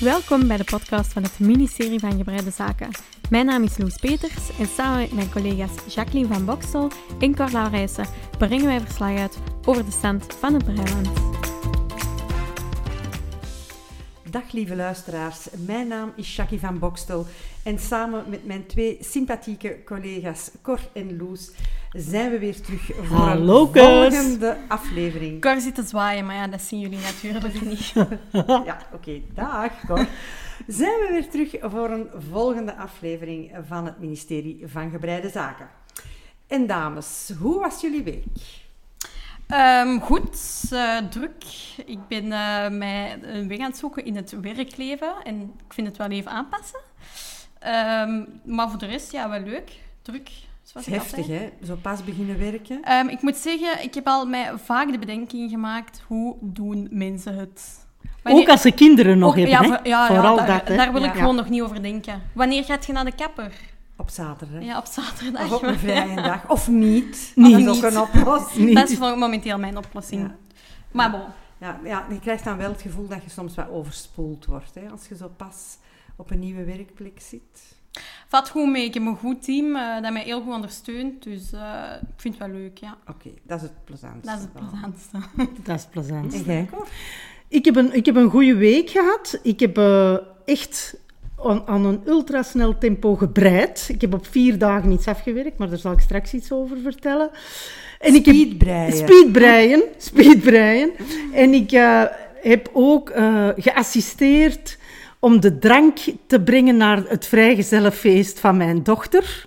Welkom bij de podcast van het ministerie van Gebreide Zaken. Mijn naam is Loes Peters en samen met mijn collega's Jacqueline van Boksel en Cor Laurijsen brengen wij verslag uit over de stand van het Breiland. Dag lieve luisteraars, mijn naam is Jackie van Bokstel en samen met mijn twee sympathieke collega's Cor en Loes zijn we weer terug voor Hallo, een kus. volgende aflevering. Cor zit te zwaaien, maar ja, dat zien jullie natuurlijk niet. Ja, oké, dag Cor. Zijn we weer terug voor een volgende aflevering van het ministerie van Gebreide Zaken. En dames, hoe was jullie week? Ehm, goed, eh, druk. Ik ben eh, mij een weg aan het zoeken in het werkleven en ik vind het wel even aanpassen. Ehm, maar voor de rest, ja, wel leuk. Druk, zoals heftig, hè? Zo pas beginnen werken. Ehm, ik moet zeggen, ik heb al mij vaak de bedenking gemaakt, hoe doen mensen het? Ook als ze kinderen nog Ook- hebben, ja, hè? ja, Vooral daar, dat, hè? daar wil ik Ja. gewoon nog niet over denken. Wanneer gaat je naar de kapper? Op zaterdag. Ja, op zaterdag. Of op een vrije dag. Of niet. Niet. Dat is ook een oplossing. Niet. Dat is voor momenteel mijn oplossing. Ja. Maar bon. Ja, ja, je krijgt dan wel het gevoel dat je soms wat overspoeld wordt. Hè, als je zo pas op een nieuwe werkplek zit. Vat goed mee. Ik heb een goed team eh, dat mij heel goed ondersteunt. Dus eh, ik vind het wel leuk, ja. Oké, dat is het plezantste. Dat is het plezantste. Dat is plezant. En jij, Cor? Ik heb een, ik heb een goede week gehad. Ik heb eh, echt aan, aan een ultrasnel tempo gebreid. Ik heb op vier dagen iets afgewerkt, maar daar zal ik straks iets over vertellen. En ik heb Speedbreien. speedbreien. Speedbreien. En ik eh, heb ook eh, geassisteerd om de drank te brengen naar het vrijgezellenfeest van mijn dochter.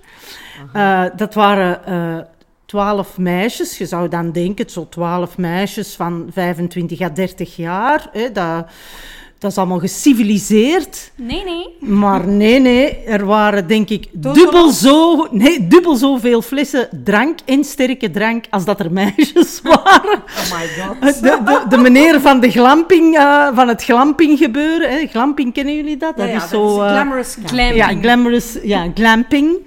Eh, dat waren eh, twaalf meisjes. Je zou dan denken, zo twaalf meisjes van 25 à 30 jaar. Hè, dat, dat is allemaal geciviliseerd. Nee, nee. Maar nee, nee, er waren denk ik dubbel, zo, nee, dubbel zoveel flessen drank en sterke drank als dat er meisjes waren. Oh my god. De, de, de meneer van, de glamping, eh, van het glamping gebeuren. Hè. Glamping, kennen jullie dat? Dat ja, is zo... glamorous camp. Glam- ja, Glamping. glamorous, ja, glamping.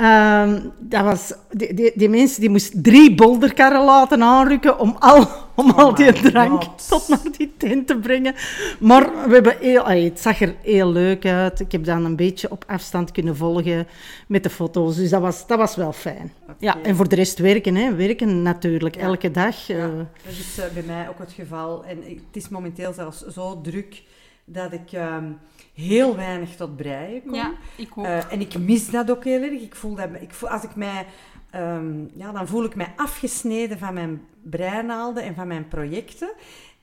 Ehm, dat was, die, die, die mensen die moesten drie bolderkarren laten aanrukken om al, om Oh al die drank God. tot naar die tent te brengen. Maar we hebben heel, het zag er heel leuk uit. Ik heb dan een beetje op afstand kunnen volgen met de foto's. Dus dat was, dat was wel fijn. Ja, en voor de rest werken, hè. werken natuurlijk Ja. elke dag. eh. Dat is eh, bij mij ook het geval. En het is momenteel zelfs zo druk dat ik ehm, heel weinig tot breien kom. Ja, ik ook. Eh, en ik mis dat ook heel erg. Ik voel dat, ik voel, als ik mij, ehm, ja, dan voel ik mij afgesneden van mijn breinaalden en van mijn projecten.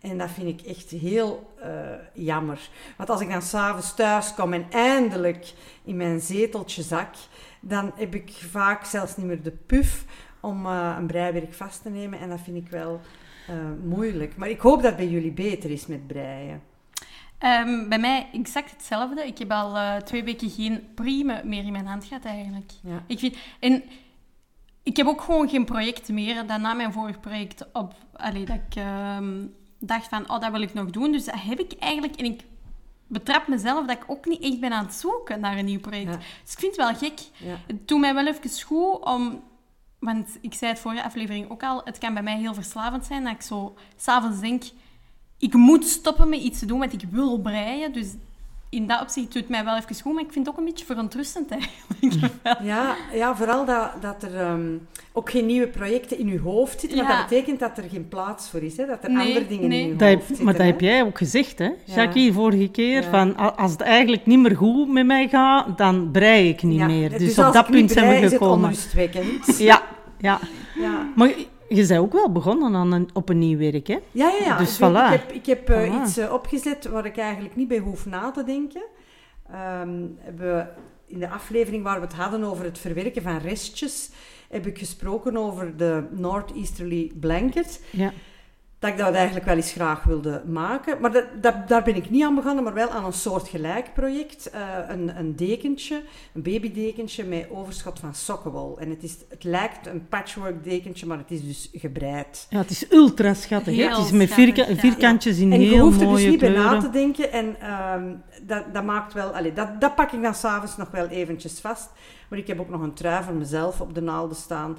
En dat vind ik echt heel eh, jammer. Want als ik dan s'avonds thuis kom en eindelijk in mijn zeteltje zak, dan heb ik vaak zelfs niet meer de puf om eh, een breiwerk vast te nemen. En dat vind ik wel moeilijk. Maar ik hoop dat het bij jullie beter is met breien. Ehm, bij mij exact hetzelfde. Ik heb al eh, twee weken geen prime meer in mijn hand gehad, eigenlijk. Ja. Ik vind... En ik heb ook gewoon geen project meer dan na mijn vorig project op... Allee, dat ik ehm, dacht van, oh, dat wil ik nog doen. Dus dat heb ik eigenlijk... En ik betrap mezelf dat ik ook niet echt ben aan het zoeken naar een nieuw project. Ja. Dus ik vind het wel gek. Ja. Het doet mij wel even goed om... Want ik zei het vorige aflevering ook al, het kan bij mij heel verslavend zijn dat ik zo s'avonds denk, ik moet stoppen met iets te doen, want ik wil breien. Dus in dat opzicht doet het mij wel even goed, maar ik vind het ook een beetje verontrustend eigenlijk. Ja, ja vooral dat, dat er ehm, ook geen nieuwe projecten in je hoofd zitten. Want Ja. dat betekent dat er geen plaats voor is. Hè? Dat er Nee, andere dingen nee. in je Dat hoofd heb, zitten. maar dat hè. heb jij ook gezegd, hè, Ja. Jackie, vorige keer. Ja. Van, als het eigenlijk niet meer goed met mij gaat, dan brei ik niet Ja, meer. Dus, op als dat ik niet punt zijn brei, we is het gekomen. onrustwekkend. Ja, ja. Ja. Maar je bent ook wel begonnen aan een, op een nieuw werk, hè? Ja, ja, ja. Dus ik, weet- voilà. ik heb, ik heb eh, Voilà. iets eh, opgezet waar ik eigenlijk niet bij hoef na te denken. Ehm, we in de aflevering waar we het hadden over het verwerken van restjes, heb ik gesproken over de Northeasterly Blanket. Ja. Dat ik dat eigenlijk wel eens graag wilde maken. Maar dat, dat, daar ben ik niet aan begonnen, maar wel aan een soortgelijk project. Eh, een, een dekentje, een babydekentje met overschot van sokkenwol. En het, is, het lijkt een patchwork dekentje, maar het is dus gebreid. Ja, het is ultra schattig. hè. Heel Het is met schattig, vierka- ja. vierkantjes in En je heel hoeft er dus mooie niet bij na kleuren. te denken. En ehm, dat, dat maakt wel... Allee, dat, dat pak ik dan s'avonds nog wel eventjes vast. Maar ik heb ook nog een trui voor mezelf op de naalden staan.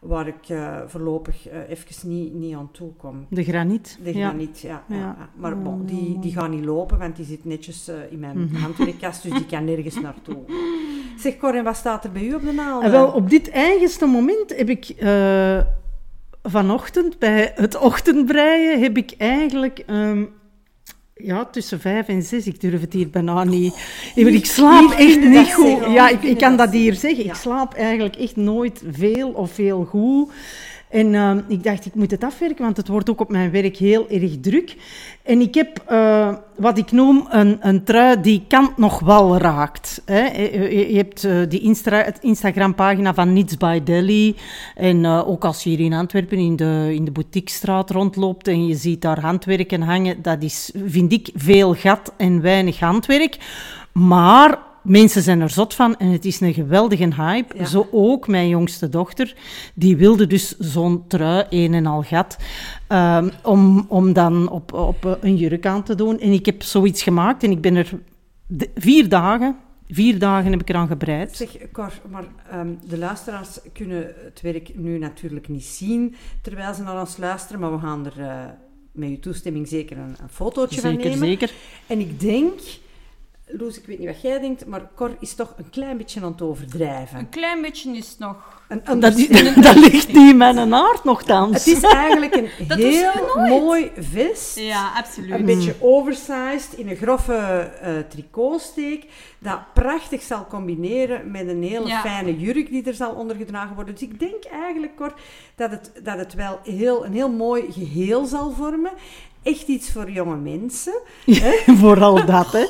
Waar ik eh, voorlopig uh, even niet, niet aan toe kom. De graniet. De graniet, ja. ja, ja. Maar bon, die, die gaat niet lopen, want die zit netjes uh, in mijn mm handwerkkast, dus die kan nergens naartoe. Zeg Cor, wat staat er bij u op de naald? wel, op dit eigenste moment heb ik vanochtend bij het ochtendbreien heb ik eigenlijk um, ja, tussen vijf en zes. Ik durf het hier bijna niet. Ik, ik slaap echt niet goed. Ja, ik, ik kan dat hier zeggen. Ik slaap eigenlijk echt nooit veel of veel goed. En uh, ik dacht, ik moet het afwerken, want het wordt ook op mijn werk heel erg druk. En ik heb uh, wat ik noem een, een trui die kant nog wel raakt. Hè. Je, hebt uh, die Insta Instagram-pagina van Niets by Delhi. En ook als je hier in Antwerpen in de, in de boutiquestraat rondloopt en je ziet daar handwerken hangen, dat is, vind ik, veel gat en weinig handwerk. Maar mensen zijn er zot van en het is een geweldige hype. Zo ook mijn jongste dochter. Die wilde dus zo'n trui, een en al gat, um, om, om dan op, op een jurk aan te doen. En ik heb zoiets gemaakt en ik ben er vier dagen... Vier dagen heb ik eraan gebreid. Zeg, Cor, maar um, de luisteraars kunnen het werk nu natuurlijk niet zien terwijl ze naar ons luisteren, maar we gaan er uh, met uw toestemming zeker een, een fotootje zeker, van nemen. Zeker, En ik denk Loes, ik weet niet wat jij denkt, maar Cor is toch een klein beetje aan het overdrijven. Een klein beetje is nog... Een dat, dat, ligt niet in mijn aard nogthans. Het is eigenlijk een heel mooi vest. Ja, absoluut. Een beetje oversized, in een grove uh, tricotsteek, dat prachtig zal combineren met een hele ja. fijne jurk die er zal ondergedragen worden. Dus ik denk eigenlijk, Cor, dat het, dat het wel heel, een heel mooi geheel zal vormen echt iets voor jonge mensen. Vooral dat, hè.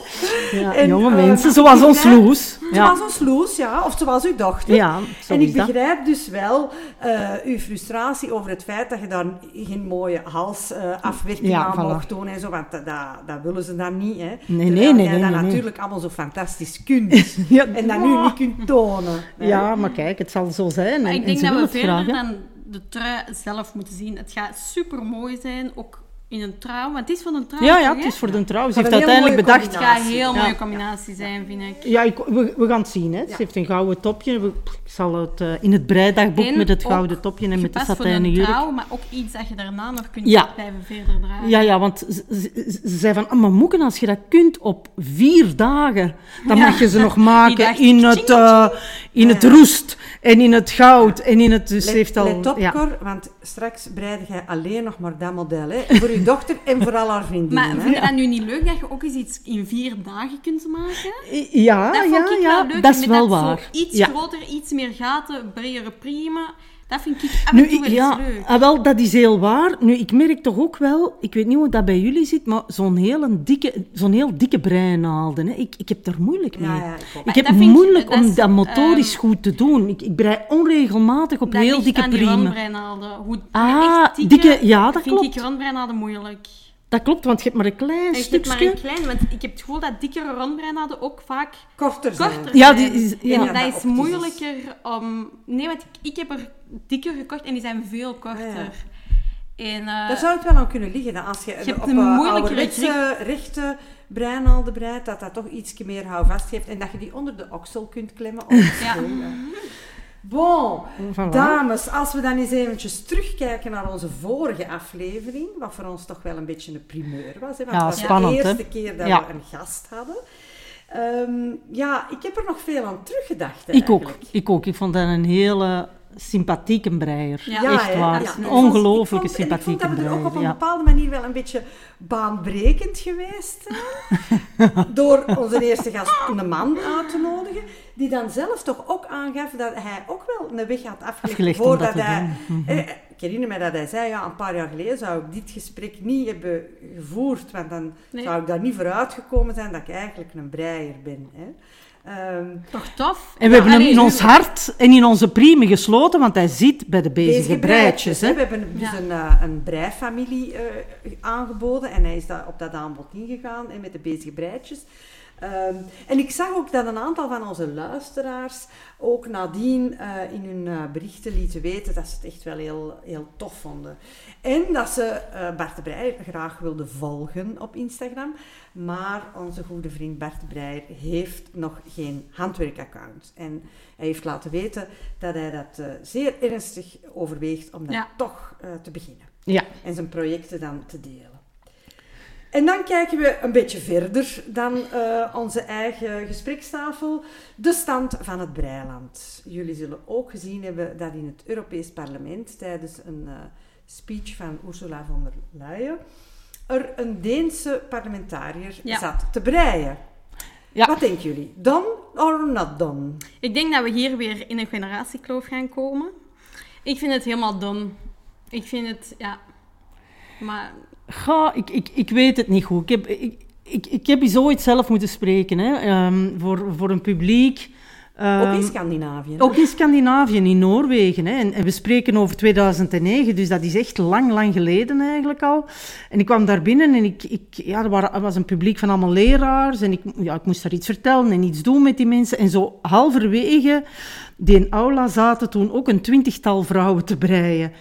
Ja, en, jonge uh, mensen, zoals ons Loes. Ja. Zoals ons Loes, ja. Of zoals uw dochter. Ja, en ik begrijp dus wel uh, uw frustratie over het feit dat je daar geen mooie halsafwerking uh, ja, aan voilà. mocht doen en zo. Want dat, dat willen ze dan niet, hè. Nee, nee, nee. jij dat nee, natuurlijk nee. allemaal zo fantastisch kunt. ja, en dat nu niet kunt tonen. Ja, maar kijk, het zal zo zijn. Maar en, ik denk en dat we verder graag, dan de trui zelf moeten zien. Het gaat super mooi zijn, ook in een trouw. Want het is voor een trouw. Ja, ja, het is voor een trouw. Ze heeft uiteindelijk bedacht. Het gaat een heel mooie combinatie zijn, vind ik. Ja, ik, we, we gaan het zien. Hè. Ze heeft een gouden topje. Ik zal het uh, in het breidagboek en met het gouden topje en met de satijnen jurk. trouw, maar ook iets dat je daarna nog kunt ja. blijven verder dragen. Ja, ja, want ze, ze, ze zei van, oh, maar moeken, als je dat kunt op vier dagen, dan ja. mag je ze nog maken dacht, in, het, uh, in het roest en in het goud en in het... Dus let, heeft al, let op, ja. Cor, want straks breid jij alleen nog maar dat model. Hè, voor je dochter en voor al haar vriendinnen. Maar vind je dat nu niet leuk dat je ook eens iets in vier dagen kunt maken? Ja, dat ja, ja, leuk. dat is wel dat waar. iets ja. groter, iets meer gaten, bredere prima. Dat vind ik af en nu, toe wel ja, leuk. Ah, wel, dat is heel waar. Nu, ik merk toch ook wel, ik weet niet hoe dat bij jullie zit, maar zo'n heel dikke, zo'n heel dikke breinaalden, hè. Ik, ik heb daar moeilijk mee. Ja, ja, ik, ik heb dat moeilijk ik, dat om is, dat motorisch um, goed te doen. Ik, ik brei onregelmatig op dat heel dikke aan die priemen. rondbreinaalden. Hoe Ah, dikke, dikke, ja, dat vind klopt. ik rondbreinaalden moeilijk. Dat klopt, want je hebt maar een klein Ik heb maar stukje. een klein, want ik heb het gevoel dat dikkere rondbreinaalden ook vaak Korter zijn. korter Ja, die is- ja. En Ja, dat dat is moeilijker om... Nee, want ik, ik heb er dikker gekocht en die zijn veel korter. Ah, ja. En, uh, Daar zou het wel aan kunnen liggen. Dat als je, hebt op een een moeilijkere ouderwetse rechte breinaalden breidt, dat dat toch iets meer houvast geeft en dat je die onder de oksel kunt klemmen. Ja. Bon, Voilà. dames, als we dan eens eventjes terugkijken naar onze vorige aflevering, wat voor ons toch wel een beetje een primeur was. Hè, want Ja, het was spannend, de hè? eerste keer dat Ja. we een gast hadden. Ehm, ja, ik heb er nog veel aan teruggedacht. hè, Ik ook, eigenlijk. ik ook. Ik vond dat een hele sympathieke breier. Ja. Echt waar. ja. Een ongelooflijke ik vond- en sympathieke Ik vond dat we er ook op een breier. Bepaalde manier wel een beetje baanbrekend geweest zijn. door onze eerste gast een man uit te nodigen. Die dan zelf toch ook aangaf dat hij ook wel een weg had afgelegd. Afgelegd voordat hij, doen. Ik herinner me dat hij zei, ja, een paar jaar geleden zou ik dit gesprek niet hebben gevoerd. Want dan Nee. zou ik daar niet voor uitgekomen zijn dat ik eigenlijk een breier ben. Hè. Ehm, Toch tof. En we hebben hem in ons hart en in onze priemen gesloten, want hij zit bij de bezige breidjes. hè. Hè? We hebben dus Ja. een, een breifamilie eh, aangeboden en hij is daar op dat aanbod ingegaan en met de bezige breidjes. Ehm, en ik zag ook dat een aantal van onze luisteraars ook nadien eh, in hun eh, berichten lieten weten dat ze het echt wel heel, heel tof vonden. En dat ze eh, Bart de graag wilden volgen op Instagram. Maar onze goede vriend Bart de heeft nog geen handwerkaccount. En hij heeft laten weten dat hij dat zeer ernstig overweegt om dat Ja. toch te beginnen. Ja. En zijn projecten dan te delen. En dan kijken we een beetje verder dan eh, onze eigen gesprekstafel. De stand van het Breiland. Jullie zullen ook gezien hebben dat in het Europees Parlement tijdens een eh, speech van Ursula von der Leyen er een Deense parlementariër Ja. zat te breien. Ja. Wat denken jullie? Done or not done? Ik denk dat we hier weer in een generatiekloof gaan komen. Ik vind het helemaal dom. Ik vind het, ja... Maar Ga, ik, ik, ik weet het niet goed. Ik heb, ik, ik, ik heb eens ooit zelf moeten spreken hè, ehm, voor, voor een publiek. ehm, ook in Scandinavië. hè? ook in Scandinavië, in Noorwegen. Hè. En, en we spreken over 2009, dus dat is echt lang, lang geleden eigenlijk al. En ik kwam daar binnen en ik, ik, ja, er, waren, er was een publiek van allemaal leraars. En ik, ja, ik moest daar iets vertellen en iets doen met die mensen. En zo halverwege die aula zaten toen ook een twintigtal vrouwen te breien.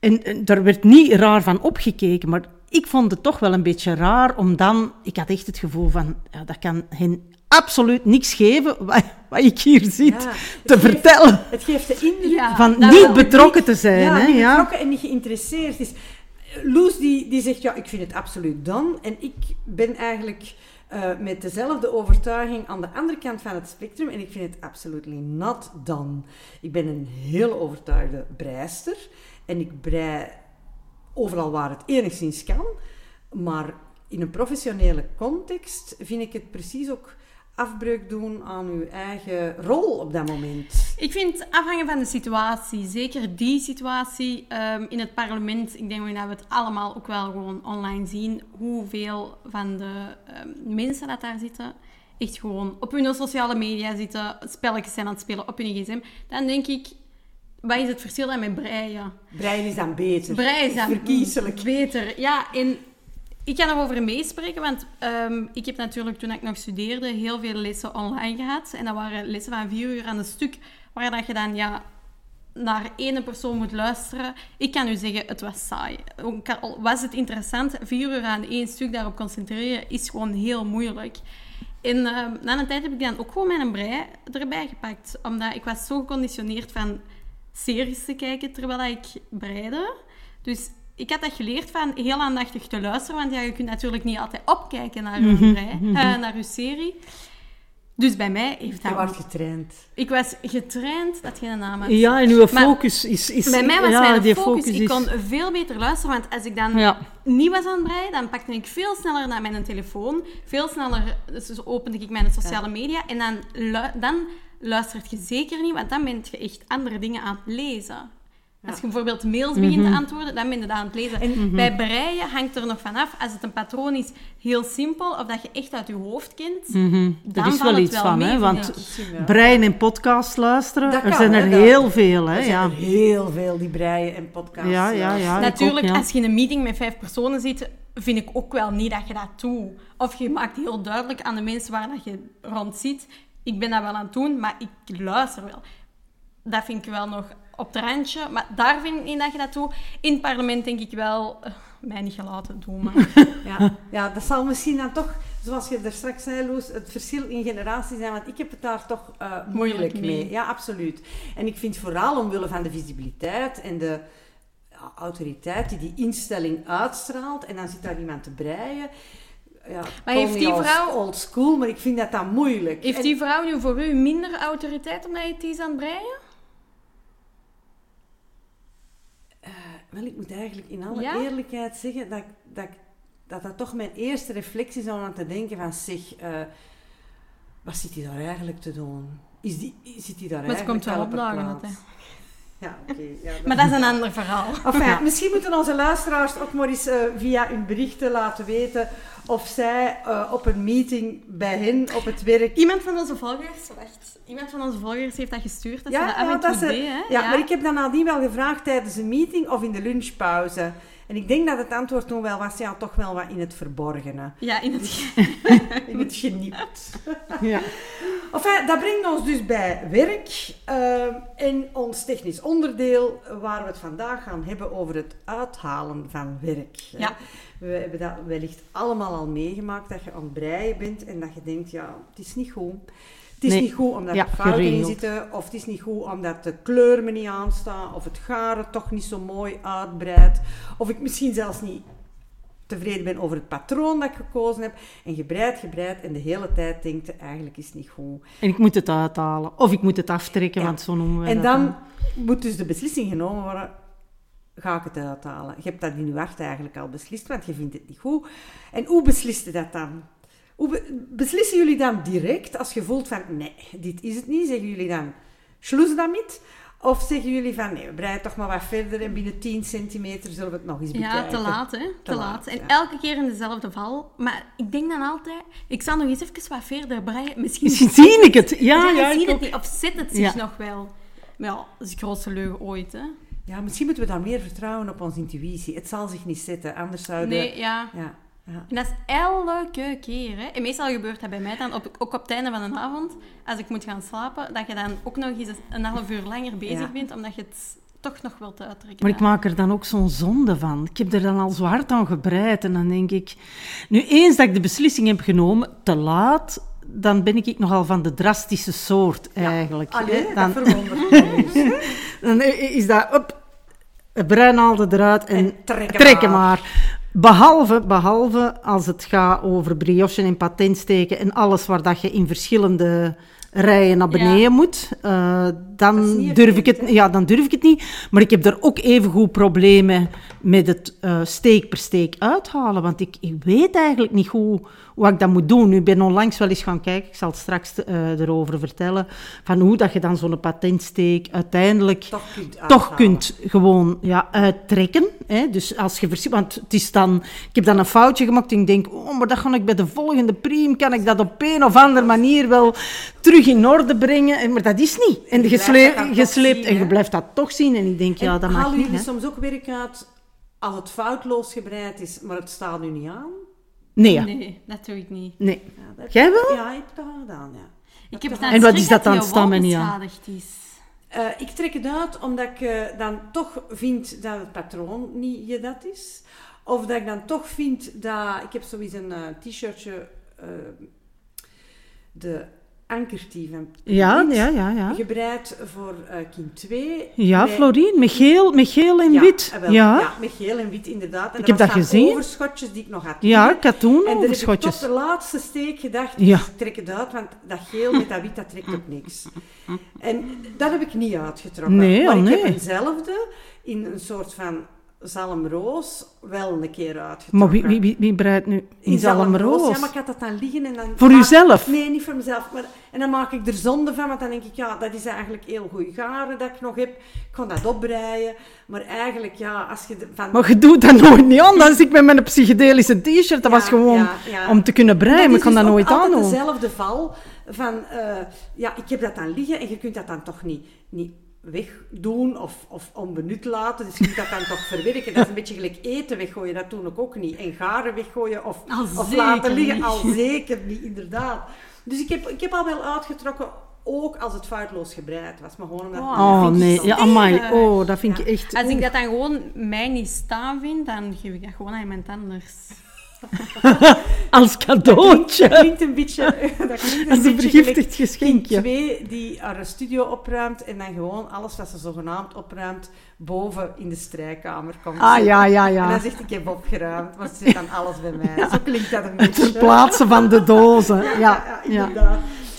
En, en daar werd niet raar van opgekeken, maar ik vond het toch wel een beetje raar om dan... Ik had echt het gevoel van, ja, dat kan hen absoluut niks geven wat, wat ik hier zit Ja, te geeft- vertellen. Het geeft de indruk Ja, Van niet wel. betrokken te zijn, ja, hè? niet Ja. betrokken en niet geïnteresseerd is. Loes die, die zegt, ja, ik vind het absoluut dan. En ik ben eigenlijk eh, met dezelfde overtuiging aan de andere kant van het spectrum. En ik vind het absolutely not done. Ik ben een heel overtuigde breister. En ik brei overal waar het enigszins kan. Maar in een professionele context vind ik het precies ook afbreuk doen aan uw eigen rol op dat moment. Ik vind afhangen van de situatie, zeker die situatie ehm, in het parlement, ik denk dat we het allemaal ook wel gewoon online zien, hoeveel van de ehm, mensen dat daar zitten, echt gewoon op hun sociale media zitten, spelletjes zijn aan het spelen op hun gsm, dan denk ik, wat is het verschil dan met breien? Breien is dan beter. Breien is dan verkiezelijk. beter. Ja, en ik kan erover meespreken, want ehm, ik heb natuurlijk toen ik nog studeerde heel veel lessen online gehad. En dat waren lessen van vier uur aan een stuk, waar dat je dan ja, naar één persoon moet luisteren. Ik kan u zeggen, het was saai. Was het interessant, vier uur aan één stuk daarop concentreren is gewoon heel moeilijk. En ehm, na een tijd heb ik dan ook gewoon mijn brei erbij gepakt. Omdat ik was zo geconditioneerd van series te kijken terwijl ik breide. Dus ik had dat geleerd van heel aandachtig te luisteren. Want ja, je kunt natuurlijk niet altijd opkijken naar je brei, eh, naar je serie. Dus bij mij heeft Je dat... wordt getraind. Ik was getraind, dat geen naam had. Ja, en uw Maar focus is, is... Bij mij was ja, mijn focus, ik is- kon veel beter luisteren, want als ik dan Ja. niet was aan het breien, dan pakte ik veel sneller naar mijn telefoon, veel sneller dus opende ik mijn sociale media en dan, dan luistert je zeker niet, want dan ben je echt andere dingen aan het lezen. Als je bijvoorbeeld mails begint Mhm. te antwoorden, dan ben je dat aan het lezen. En- Bij breien hangt er nog vanaf, als het een patroon is, heel simpel, of dat je echt uit je hoofd kent, Mhm, dan Er is valt wel het iets wel van, hè? Want ik. brein en podcast luisteren, Dat er kan, zijn er hè, dat- heel veel, hè? Er zijn Ja, er heel veel die breien en podcasts. ja, ja. ja ik Natuurlijk, ook, ja. als je in een meeting met vijf personen zit, vind ik ook wel niet dat je dat doet. Of je maakt heel duidelijk aan de mensen waar dat je rond zit, ik ben dat wel aan het doen, maar ik luister wel. Dat vind ik wel nog op het randje, maar daar vind ik niet dat je dat doet. In het parlement denk ik wel, eh, mij niet gelaten doen, maar... Ja, ja, dat zal misschien dan toch, zoals je er straks zei, Loes, het verschil in generatie zijn. Want ik heb het daar toch eh, moeilijk Moeilijk mee. mee. Ja, absoluut. En ik vind vooral omwille van de visibiliteit en de ja, autoriteit die die instelling uitstraalt. En dan zit daar iemand te breien. Ja, Maar heeft die vrouw- Old school, maar ik vind dat dan moeilijk. Heeft En- die vrouw nu voor u minder autoriteit omdat je het is aan het breien? Wel, ik moet eigenlijk in alle Ja? eerlijkheid zeggen dat, dat, dat dat toch mijn eerste reflectie is om aan te denken van zeg, eh, wat zit hij daar eigenlijk te doen? Is die, zit hij daar Maar het eigenlijk komt wel op plaats? dat, Ja, oké. ja, dat- Maar dat is een ander verhaal. Enfin, misschien moeten onze luisteraars ook maar eens eh, via hun berichten laten weten of zij eh, op een meeting bij hen op het werk... Iemand van onze volgers, wacht, iemand van onze volgers heeft dat gestuurd, dat Ja, ze dat dat ze- hè? Ja, maar ik heb dan nadien wel gevraagd tijdens een meeting of in de lunchpauze. En ik denk dat het antwoord toen wel was, ja, toch wel wat in het verborgene. Ja, in het... In het. Ja. Enfin, dat brengt ons dus bij werk eh, en ons technisch onderdeel, waar we het vandaag gaan hebben over het uithalen van werk. hè. Ja. We hebben dat wellicht allemaal al meegemaakt, dat je aan het breien bent en dat je denkt, ja, het is niet goed. Het is Nee. niet goed omdat Ja, er fouten in zitten, of het is niet goed omdat de kleur me niet aanstaat, of het garen toch niet zo mooi uitbreidt, of ik misschien zelfs niet tevreden ben over het patroon dat ik gekozen heb. En gebreid, gebreid en de hele tijd denkt, eigenlijk is het niet goed. En ik moet het uithalen. Of ik moet het aftrekken, Ja. want zo noemen wij En dat dan moet dus de beslissing genomen worden, ga ik het uithalen? Je hebt dat in je hart eigenlijk al beslist, want je vindt het niet goed. En hoe besliste dat dan? Hoe be- beslissen jullie dan direct als je voelt van, nee, dit is het niet? Zeggen jullie dan, schloes damit? Of zeggen jullie van, nee, we breiden toch maar wat verder en binnen 10 centimeter zullen we het nog eens bekijken? Ja, te laat, hè? Te, Te laat. laat, En ja. elke keer in dezelfde val. Maar ik denk dan altijd, ik zal nog eens even wat verder breien. Misschien, Misschien zie ik het. Ja, ja, ja, zie ik het niet. Of zit het zich Ja. nog wel. Maar ja, dat is de grootste leugen ooit, hè? Ja, misschien moeten we dan meer vertrouwen op onze intuïtie. Het zal zich niet zetten, anders zouden Nee, ja. Ja, ja. En dat is elke keer, hè. En meestal gebeurt dat bij mij dan, op, ook op het einde van de avond, als ik moet gaan slapen, dat je dan ook nog eens een half uur langer bezig Ja. bent, omdat je het toch nog wilt uittrekken. Maar ik maak er dan ook zo'n zonde van. Ik heb er dan al zo hard aan gebreid. En dan denk ik... Nu, eens dat ik de beslissing heb genomen, te laat... Dan ben ik nogal van de drastische soort, eigenlijk. Allee, hè. Dan, dat verwondert me niet. dan is dat... Op, breinaalde eruit en, En trekken trekken maar. maar. Behalve, behalve als het gaat over brioche en patentsteken en alles waar dat je in verschillende rijen naar Ja. beneden moet, eh, dan, durf ik het, ja, dan durf ik het niet. Maar ik heb daar ook evengoed problemen met het eh, steek per steek uithalen, want ik, ik weet eigenlijk niet hoe, hoe ik dat moet doen. Nu ik ben onlangs wel eens gaan kijken, ik zal het straks eh, erover vertellen, van hoe dat je dan zo'n patentsteek uiteindelijk Toch kunt toch uithalen. kunt gewoon ja, uittrekken. Hè? Dus als je Want het is dan... Ik heb dan een foutje gemaakt en ik denk... Oh, maar dat ga ik bij de volgende priem... Kan ik dat op een of andere manier wel terug in orde brengen? En- Maar dat is niet. En je sleept, je en je blijft dat toch zien. En ik denk, ja, dat mag halen niet. jullie Hè? soms ook werk uit als het foutloos gebreid is, maar het staat nu niet aan? Nee, ja. Nee, dat doe ik niet. nee. Ja, dat heb- Jij wel? Ja, ik heb dat gedaan, ja. Ik heb En dan wat schrik is dat dan? wol niet beschadigd is. Eh, ik trek het uit omdat ik eh, dan toch vind dat het patroon niet je dat is. Of dat ik dan toch vind dat... Ik heb sowieso een eh, t-shirtje... de ankertie van Ja, ja, ja. Ja, Gebreid voor eh, kind 2. ja Florien, met geel, met geel en ja, wit. wel, ja. ja, met geel en wit inderdaad. En Ik heb dat gezien. overschotjes die ik nog had Ja, liggen. katoen En dan heb ik overschotjes. tot de laatste steek gedacht, Ja. ik trek het uit, want dat geel met dat wit, dat trekt op niks. En dat heb ik niet uitgetrokken. Nee, maar oh ik nee. heb eenzelfde in een soort van zalmroos wel een keer uitgetrokken. Maar wie, wie, wie, breidt nu in zalmroos? Ja, maar ik had dat dan liggen en dan... Voor maak- uzelf? Nee, niet voor mezelf. Maar, en dan maak ik er zonde van, want dan denk ik, ja, dat is eigenlijk heel goed garen dat ik nog heb. Ik kan dat opbreien. Maar eigenlijk, ja, als je... van, Maar je doet dat nooit niet aan. Dan zit ik met mijn psychedelische t-shirt. Dat Ja, was gewoon ja, ja. om te kunnen breien, maar ik kan is dat dus nooit altijd aandoen. dezelfde val van, eh, ja, ik heb dat dan liggen en je kunt dat dan toch niet, niet wegdoen of, of onbenut laten. Dus je moet dat dan toch verwerken. Dat is een beetje gelijk eten weggooien, dat doe ik ook niet. En garen weggooien of, of laten liggen, niet. al zeker niet, inderdaad. Dus ik heb, ik heb al wel uitgetrokken, ook als het foutloos gebreid was. Maar gewoon omdat Oh, Oh nee, ja, amai. Oh, dat vind ik echt... Als ik dat dan gewoon mij niet staan vind, dan geef ik dat gewoon aan iemand anders. Als cadeautje. Dat klinkt een beetje... Dat klinkt Als een vergiftigd geschenkje. Twee die haar studio opruimt en dan gewoon alles wat ze zogenaamd opruimt boven in de strijkamer komt. Ah, ja, ja, En ja. dan zegt ik heb opgeruimd, maar ze zit dan alles bij mij. Zo klinkt dat een beetje. Ter plaatse van de dozen. Ja, ja.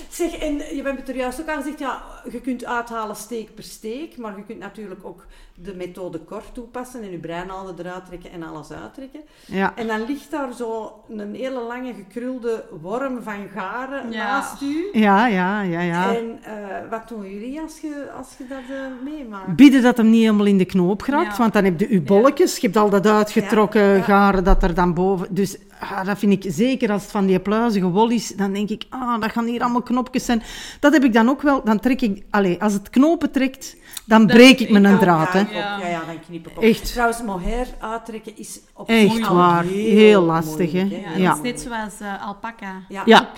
Zeg, en je bent er juist ook aan gezegd, ja, je kunt uithalen steek per steek, maar je kunt natuurlijk ook de methode kort toepassen en je breinaalden eruit trekken en alles uittrekken. Ja. En dan ligt daar zo een hele lange gekrulde worm van garen Ja. naast u. Ja, ja, ja, ja. En eh, wat doen jullie als je, als je dat eh, meemaakt? Bieden dat hem niet helemaal in de knoop geraakt, Ja. want dan heb je je bolletjes, je hebt al dat uitgetrokken Ja, ja. garen dat er dan boven... Dus ah, dat vind ik, zeker als het van die pluizige wol is, dan denk ik, ah, dat gaan hier allemaal knopjes zijn. Dat heb ik dan ook wel, dan trek ik... Allez, als het knopen trekt, dan breek ik me ik een ook, draad, hè. Ja, Ja. dan knip ik op. Echt. Trouwens, mohair uittrekken is op Echt waar. Heel lastig, hè. Ja, Ja. Dat is net zoals eh, alpaca. Ja, Ja.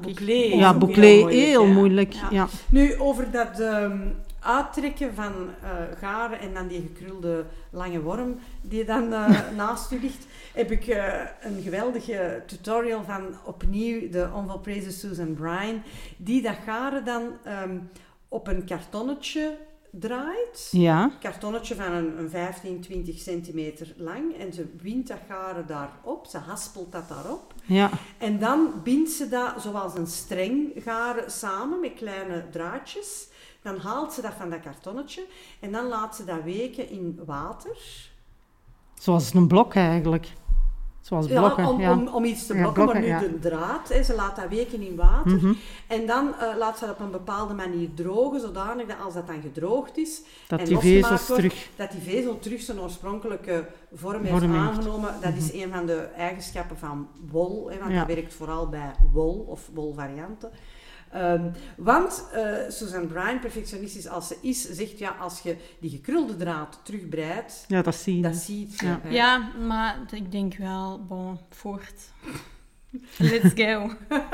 Bouclé, ja, bouclé. heel moeilijk, heel ja. moeilijk. Ja. Ja. Nu, over dat ehm, uittrekken van eh, garen en dan die gekrulde lange worm die dan eh, naast u ligt, heb ik een geweldige tutorial van opnieuw de onvolprezen Susan Bryan, die dat garen dan ehm, op een kartonnetje draait. Ja. Een kartonnetje van een, een 15, 20 centimeter lang en ze wint dat garen daarop, ze haspelt dat daarop. ja. En dan bindt ze dat zoals een streng garen samen met kleine draadjes. Dan haalt ze dat van dat kartonnetje en dan laat ze dat weken in water. Zoals een blok eigenlijk. Zoals blokken, ja, om, ja. Om, om iets te blokken, blokken, maar nu de draad. Hè, ze laat dat weken in water. Mhm. En dan eh, laat ze dat op een bepaalde manier drogen, zodanig dat als dat dan gedroogd is, Dat en die wordt, terug... dat die vezel terug zijn oorspronkelijke vorm heeft. Mhm. aangenomen. Dat is een van de eigenschappen van wol, hè, want dat werkt vooral bij wol of wolvarianten. Ehm, want eh Susan Bryan, perfectionistisch als ze is, zegt ja, als je die gekrulde draad terugbreidt, Ja, dat zie je. dat ziet je. Ja. maar ik denk wel, bon, voort. Let's go.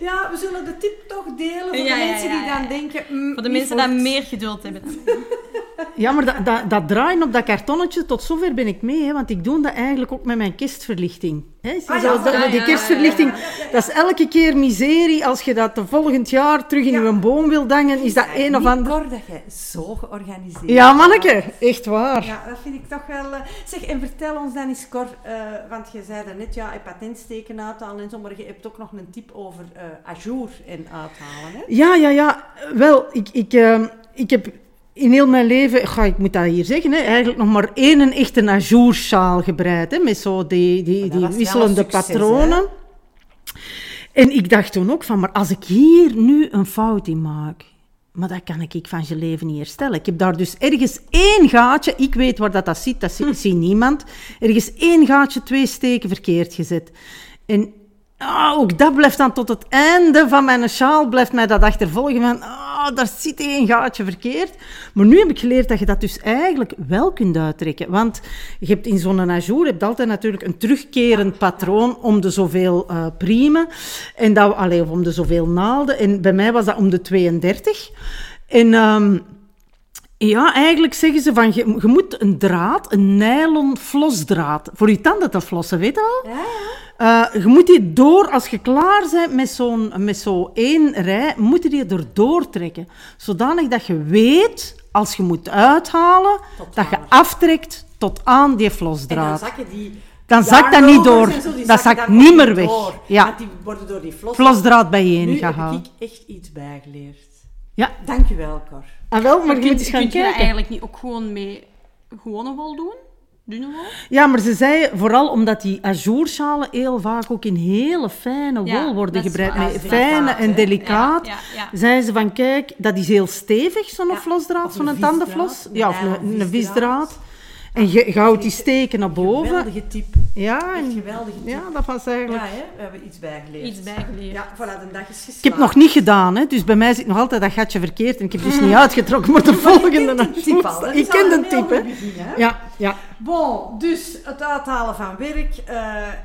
Ja, we zullen de tip toch delen voor Ja, de mensen ja, die ja. dan denken... mm, Voor de mensen die meer geduld hebben. Ja, maar dat, dat, dat draaien op dat kartonnetje, tot zover ben ik mee. Hè, want ik doe dat eigenlijk ook met mijn kerstverlichting. Hè, Ah, ja, dat- ja, die kerstverlichting, ja, dat is elke keer miserie. Als je dat de volgend jaar terug in je boom wil dangen, is dat een of ander... Cor, dat jij zo georganiseerd Ja, manneke, echt waar. Ja, dat vind ik toch wel... eh, Zeg, en vertel ons dan eens, Cor, eh, want je zei daarnet, ja, je patentsteken uithalen en zo, maar je hebt ook nog een tip over eh ajour en uithalen, hè? Ja, ja, ja. Wel, ik, ik, ik heb in heel mijn leven, ga ik moet dat hier zeggen, hè, eigenlijk nog maar één echte ajoursjaal gebreid. Hè, met zo die, die, die wisselende succes, patronen. En ik dacht toen ook van, maar als ik hier nu een fout in maak, maar dat kan ik van je leven niet herstellen. Ik heb daar dus ergens één gaatje, ik weet waar dat, dat zit, dat zie, ziet niemand, ergens één gaatje, twee steken verkeerd gezet. En ah, ook dat blijft dan tot het einde van mijn sjaal, blijft mij dat achtervolgen van, ah, daar zit één gaatje verkeerd. Maar nu heb ik geleerd dat je dat dus eigenlijk wel kunt uittrekken. Want je hebt in zo'n ajour heb je altijd natuurlijk een terugkerend patroon om de zoveel eh priemen. En dat, allee, of om de zoveel naalden. En bij mij was dat om de 32. En... ehm, ja, eigenlijk zeggen ze van, je, je moet een draad, een nylon flosdraad, voor je tanden te flossen, weet je wel? Ja, ja. Eh, je moet die door, als je klaar bent met zo'n met zo één rij, moet je die erdoor trekken. Zodanig dat je weet, als je moet uithalen, Tot dat je aftrekt tot aan die En dan flosdraad. die... Dan zakt dat niet door. zo, Dat zakt niet meer weg. door. Ja. Want die worden door die flos... Flosdraad bijeen Nu heb gehaald. ik echt iets bijgeleerd. Ja, Dank je wel, Cor. ah, wel, maar je moet Kun, eens gaan kun je dat kijken. eigenlijk niet ook gewoon met gewone wol doen? Dunne wol? Ja, maar ze zei vooral omdat die ajoursjalen heel vaak ook in hele fijne Ja, wol worden gebreid. Met fijne en delicaat. Ja, ja, ja. Zei ze van, kijk, dat is heel stevig, zo'n Ja, flosdraad, of zo'n een tandenflos. Ja, of een een, een visdraad. En je, je houdt die steken naar boven. Geweldige tip. Ja, en, geweldige tip. ja, dat was eigenlijk... Ja, hè? we hebben iets bijgeleerd. Iets bijgeleerd. Ja, voilà, de dag is geslaagd. Ik heb nog niet gedaan, hè, dus bij mij zit nog altijd dat gatje verkeerd. En ik heb dus niet uitgetrokken, maar de Maar je volgende... kent de tip al. Ik ken een de hè. begin, hè. Ja, ja. Bon, dus het uithalen van werk. eh,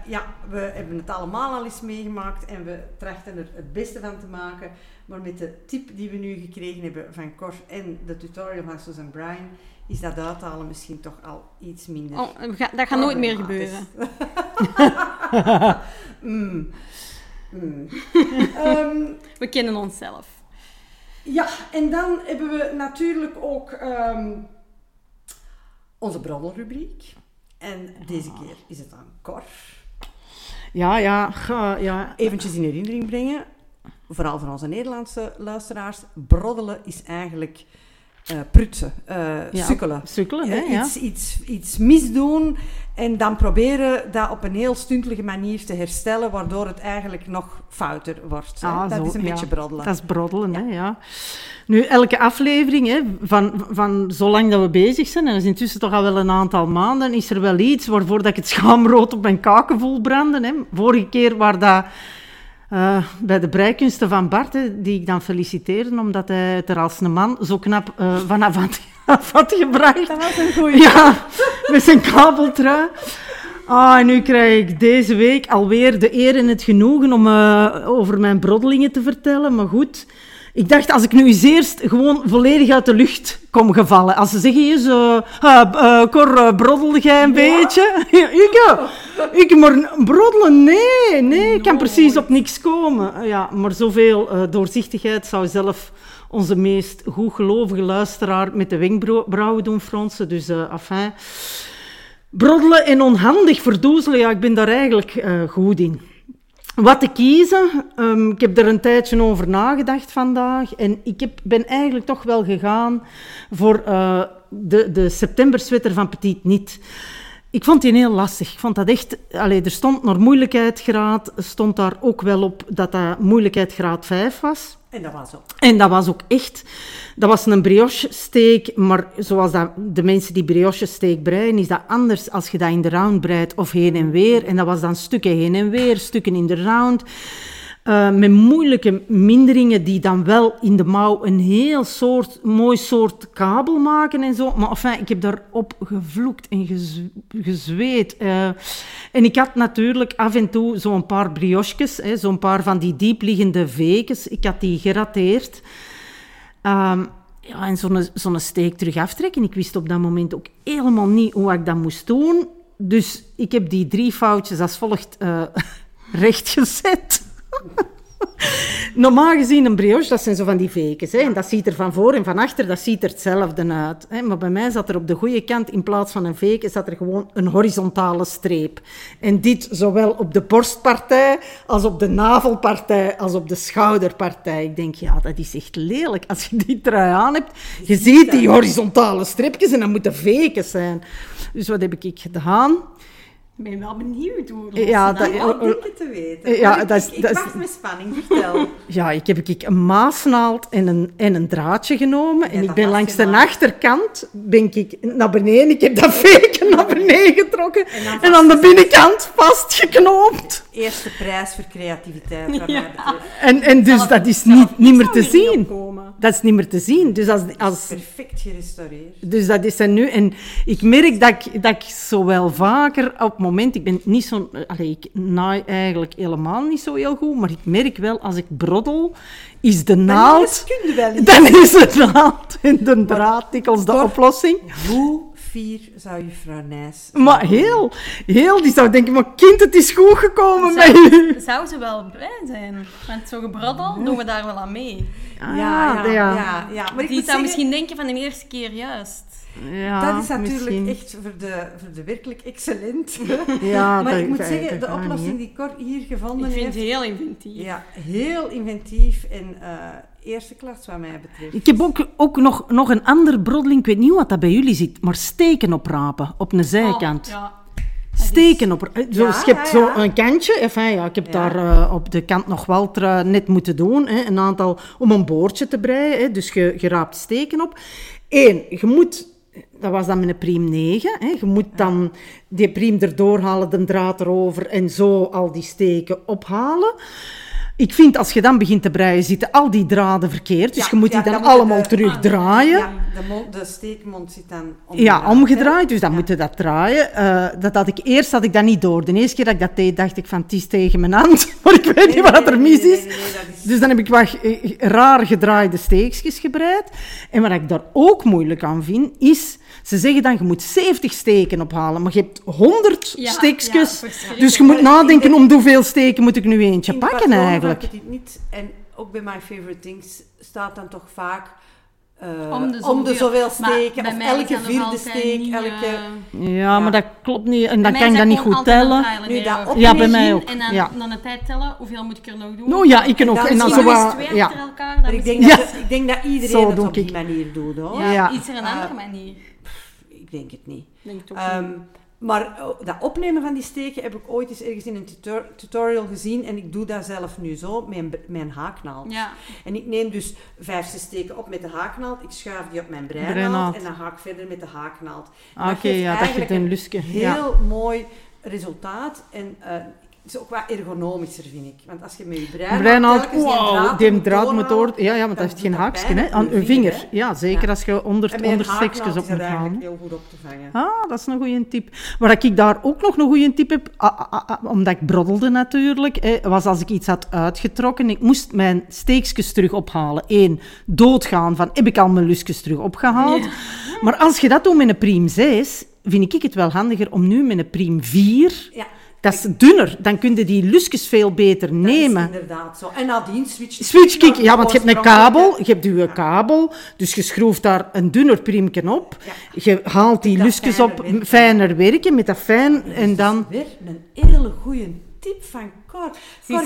ja, we hebben het allemaal al eens meegemaakt en we trachten er het beste van te maken. Maar met de tip die we nu gekregen hebben van Cor en de tutorial van Susan Bryan, is dat uithalen misschien toch al iets minder. Oh, dat gaat nooit meer gebeuren. Mm. Mm. Ehm, We kennen onszelf. ja, en dan hebben we natuurlijk ook ehm, onze broddelrubriek. En deze keer is het aan Cor. Ja, ja, ga- ja. Eventjes in herinnering brengen. vooral voor onze Nederlandse luisteraars, broddelen is eigenlijk eh prutsen, eh, Ja, sukkelen. Sukkelen, hè? Eh, Ja. iets, iets, iets misdoen en dan proberen dat op een heel stuntelige manier te herstellen, waardoor het eigenlijk nog fouter wordt. hè. Ah, dat zo, is een ja. beetje broddelen. Dat is broddelen, hè, ja. Nu, elke aflevering, hè, van, van zolang dat we bezig zijn, en dat is intussen toch al wel een aantal maanden, is er wel iets waarvoor dat ik het schaamrood op mijn kaken voel branden. Hè. Vorige keer waar dat... eh, bij de breikunsten van Bart, hè, die ik dan feliciteerde, omdat hij het er als een man zo knap eh, vanaf had, had gebracht. Dat was een goeie. Ja, met zijn kabeltrui. Ah, en nu krijg ik deze week alweer de eer en het genoegen om eh, over mijn broddelingen te vertellen. Maar goed, ik dacht als ik nu eens eerst gewoon volledig uit de lucht kom gevallen. Als ze zeggen eens, eh eh, eh, Cor, eh, broddelde jij een beetje? ik, eh, ik maar broddelen? Nee, nee, ik kan precies op niks komen. Ja, maar zoveel doorzichtigheid zou zelf onze meest goedgelovige luisteraar met de wenkbrauwen doen fronsen. Dus, afijn. Broddelen en onhandig verdoezelen, ja, ik ben daar eigenlijk goed in. Wat te kiezen, ehm, ik heb er een tijdje over nagedacht vandaag en ik heb, ben eigenlijk toch wel gegaan voor eh, de, de septembersweater van Petit Niet. Ik vond die heel lastig. Ik vond dat echt... Allee, er stond naar moeilijkheidsgraad, stond daar ook wel op dat dat moeilijkheidsgraad 5 was. En dat was ook. En dat was ook echt... Dat was een brioche-steek, maar zoals dat de mensen die brioche-steek breien, is dat anders als je dat in de round breidt of heen en weer. En dat was dan stukken heen en weer, stukken in de round. Eh, met moeilijke minderingen die dan wel in de mouw een heel soort, mooi soort kabel maken en zo. Maar enfin, ik heb daarop gevloekt en gez- gezweet. eh. en ik had natuurlijk af en toe zo'n paar brioches, zo'n paar van die diepliggende vekens. Ik had die gerateerd. Ehm, ja, en zo'n zo'n steek terug aftrekken. Ik wist op dat moment ook helemaal niet hoe ik dat moest doen. Dus ik heb die drie foutjes als volgt eh rechtgezet. Normaal gezien een brioche, dat zijn zo van die vekens. Hè? En dat ziet er van voor en van achter, dat ziet er hetzelfde uit. Hè? Maar bij mij zat er op de goede kant, in plaats van een veken, zat er gewoon een horizontale streep. En dit zowel op de borstpartij, als op de navelpartij, als op de schouderpartij. Ik denk, ja, dat is echt lelijk. Als je die trui aan hebt, je ziet die horizontale streepjes en dat moeten vekens zijn. Dus wat heb ik gedaan? Ik ben wel benieuwd hoe Ja, dat... dat- ik denk het te weten. Ja, Maar ik, dat is- ik, is- met spanning, vertel. Ja, ik heb ik een maasnaald en een, en een draadje genomen. en ik ben langs de achterkant ben ik naar beneden. Ik heb dat veken naar beneden getrokken. En, dan aan de binnenkant vastgeknoopt. Eerste prijs voor creativiteit, wat mij betreft. En, en dus dat is niet, niet meer te zien. Dat is niet meer te zien. Dus, als, als, Perfect gerestaureerd. dus dat is er nu. En ik merk dat ik, dat ik zo wel vaker op moment... Ik ben niet zo... Allee, ik naai eigenlijk helemaal niet zo heel goed. Maar ik merk wel, als ik broddel, is de naald... kun je wel. Dan is de naald en de draad dikwijls de oplossing. Hoe fier zou juffrouw Nijs... Maar heel, heel, die zou denken, maar kind, het is goed gekomen met Zou, u. zou ze wel blij zijn? Want zo gebroddel doen we daar wel aan mee. Ah, ja, ja, ja, ja. Maar ik Die moet zou zeggen, misschien denken van de eerste keer juist. Ja, dat is natuurlijk misschien. echt voor de, voor de werkelijk excellent. Ja, maar dat- ik moet zeggen, de oplossing niet, die Cor hier gevonden Ik vind het heeft... heel inventief. Ja, heel inventief en eh, eerste klas wat mij betreft. Ik heb ook, ook nog, nog een andere broddeling, ik weet niet wat dat bij jullie zit, maar steken oprapen op een zijkant. Oh, ja. Steken op. eh, Zo, Ja, je hebt ja, ja. zo een kantje. Enfin, ja, ik heb daar eh, op de kant nog wel net moeten doen. Hè, een aantal om een boordje te breien. Hè, dus je, je raapt steken op. Eén, je moet... Dat was dan met een priem 9. Hè, je moet dan die priem erdoor halen, de draad erover en zo al die steken ophalen. Ik vind, als je dan begint te breien, zitten al die draden verkeerd. Dus Ja, je moet die ja, dan allemaal terugdraaien. Ja, de, de steekmond zit dan Ja, hè. omgedraaid, dus dan Ja. moet je dat draaien. Eh, dat had ik, eerst had ik dat niet door. De eerste keer dat ik dat deed, dacht ik van, het is tegen mijn hand. Maar ik weet Nee, niet wat nee, er mis nee, is. Dus dan heb ik wat eh, raar gedraaide steekjes gebreid. En wat ik daar ook moeilijk aan vind, is... Ze zeggen dan, je moet 70 steken ophalen, maar je hebt 100 Ja, steekjes. ja, dus je moet nadenken, denk- om hoeveel steken moet ik nu eentje In pakken eigenlijk. Petit Niet, en ook bij My Favorite Things staat dan toch vaak eh, Om de om de zoveel steken, of is elke vierde steek, niet, elke... eh, Ja, maar dat klopt niet. En dan kan ik dat is niet goed tellen. Nu, dat op- Ja, bij mij ook. En dan, Ja. dan de tijd tellen, hoeveel moet ik er nog doen? Oh ja, ik kan ook. En dan zo wat... twee Ja. achter elkaar. Dan ik denk, dat, ik denk dat iedereen Zo het op die ik. manier doet, hoor. Ja, Ja. iets er een Eh, andere manier. Ik denk het niet. Denk het ook Ehm, niet. Maar oh, dat opnemen van die steken heb ik ooit eens ergens in een tutor- tutorial gezien. En ik doe dat zelf nu zo, met een haaknaald. Ja. En ik neem dus vijf, zes steken op met de haaknaald. Ik schuif die op mijn breinaald. Breinaald. En dan ga ik verder met de haaknaald. Ah, Dat Oké, geeft ja, dat geeft eigenlijk een een lusje. Heel Ja. mooi resultaat. En eh, is ook wat ergonomischer, vind ik. Want als je met je Breinaald, telkens die wow, draad die moet draad moet door. Ja, ja, want dat heeft geen haakje, hè? Aan je vinger. Ja, zeker Ja. als je onder, onder op moet gaan. heel goed op te vangen. Ah, dat is een goede tip. Waar ik daar ook nog een goede tip heb, ah, ah, ah, omdat ik broddelde natuurlijk, eh, was als ik iets had uitgetrokken, ik moest mijn steekjes terug ophalen. Eén, doodgaan van, heb ik al mijn lusjes terug opgehaald? Maar als je dat doet met een Priem 6, vind ik het wel handiger om nu met een Priem 4... Ja, Dat is dunner, dan kun je die lusjes veel beter dat nemen. is inderdaad zo. En nadien switch je Switch kick, naar ja, want je hebt een kabel, je hebt je kabel, dus je schroeft daar een dunner priemje op. Je haalt die Dat lusjes op, fijner werken met dat fijn. En dan... Weer een hele goede tip van Cor,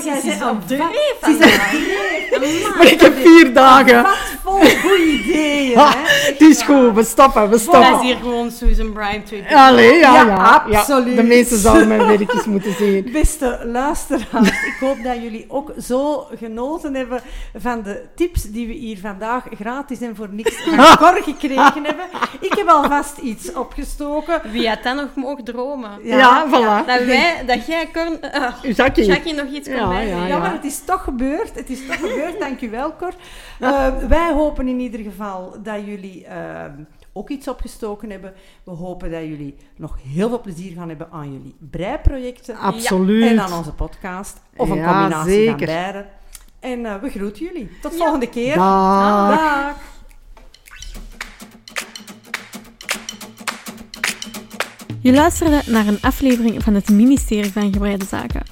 Ze- jij bent is op dreef is. Maar ik heb vier dagen. Wat vol goede ideeën, Ha, hè? het is goed, we stoppen, we Dat stoppen. is hier gewoon Susan Bryan 2. Allee, ja, Ja, ja, absoluut. De meesten zouden mijn werkjes moeten zien. Beste luisteraars, ik hoop dat jullie ook zo genoten hebben van de tips die we hier vandaag gratis en voor niks van Cor gekregen hebben. Ik heb alvast iets opgestoken. Wie had dat nog mogen dromen? Ja, voilà. Dat, wij, dat jij, Cor, uh, Jackie. Jackie nog iets kon Ja, ja, Ja, maar het is toch gebeurd. Het is toch gebeurd. Dank u wel, Cor. Eh, wij hopen in ieder geval dat jullie eh, ook iets opgestoken hebben. We hopen dat jullie nog heel veel plezier gaan hebben aan jullie breiprojecten. Absoluut. En aan onze podcast. Of een Ja, combinatie zeker. van beide. En eh, we groeten jullie. Tot volgende keer. Dag. Dag. Je luisterde naar een aflevering van het ministerie van Gebreide Zaken.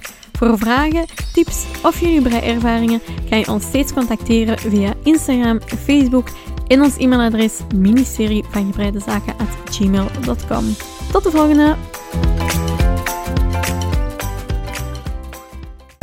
Voor vragen, tips of jullie breiervaringen kan je ons steeds contacteren via Instagram, Facebook en ons e-mailadres ministerie van. Tot de volgende!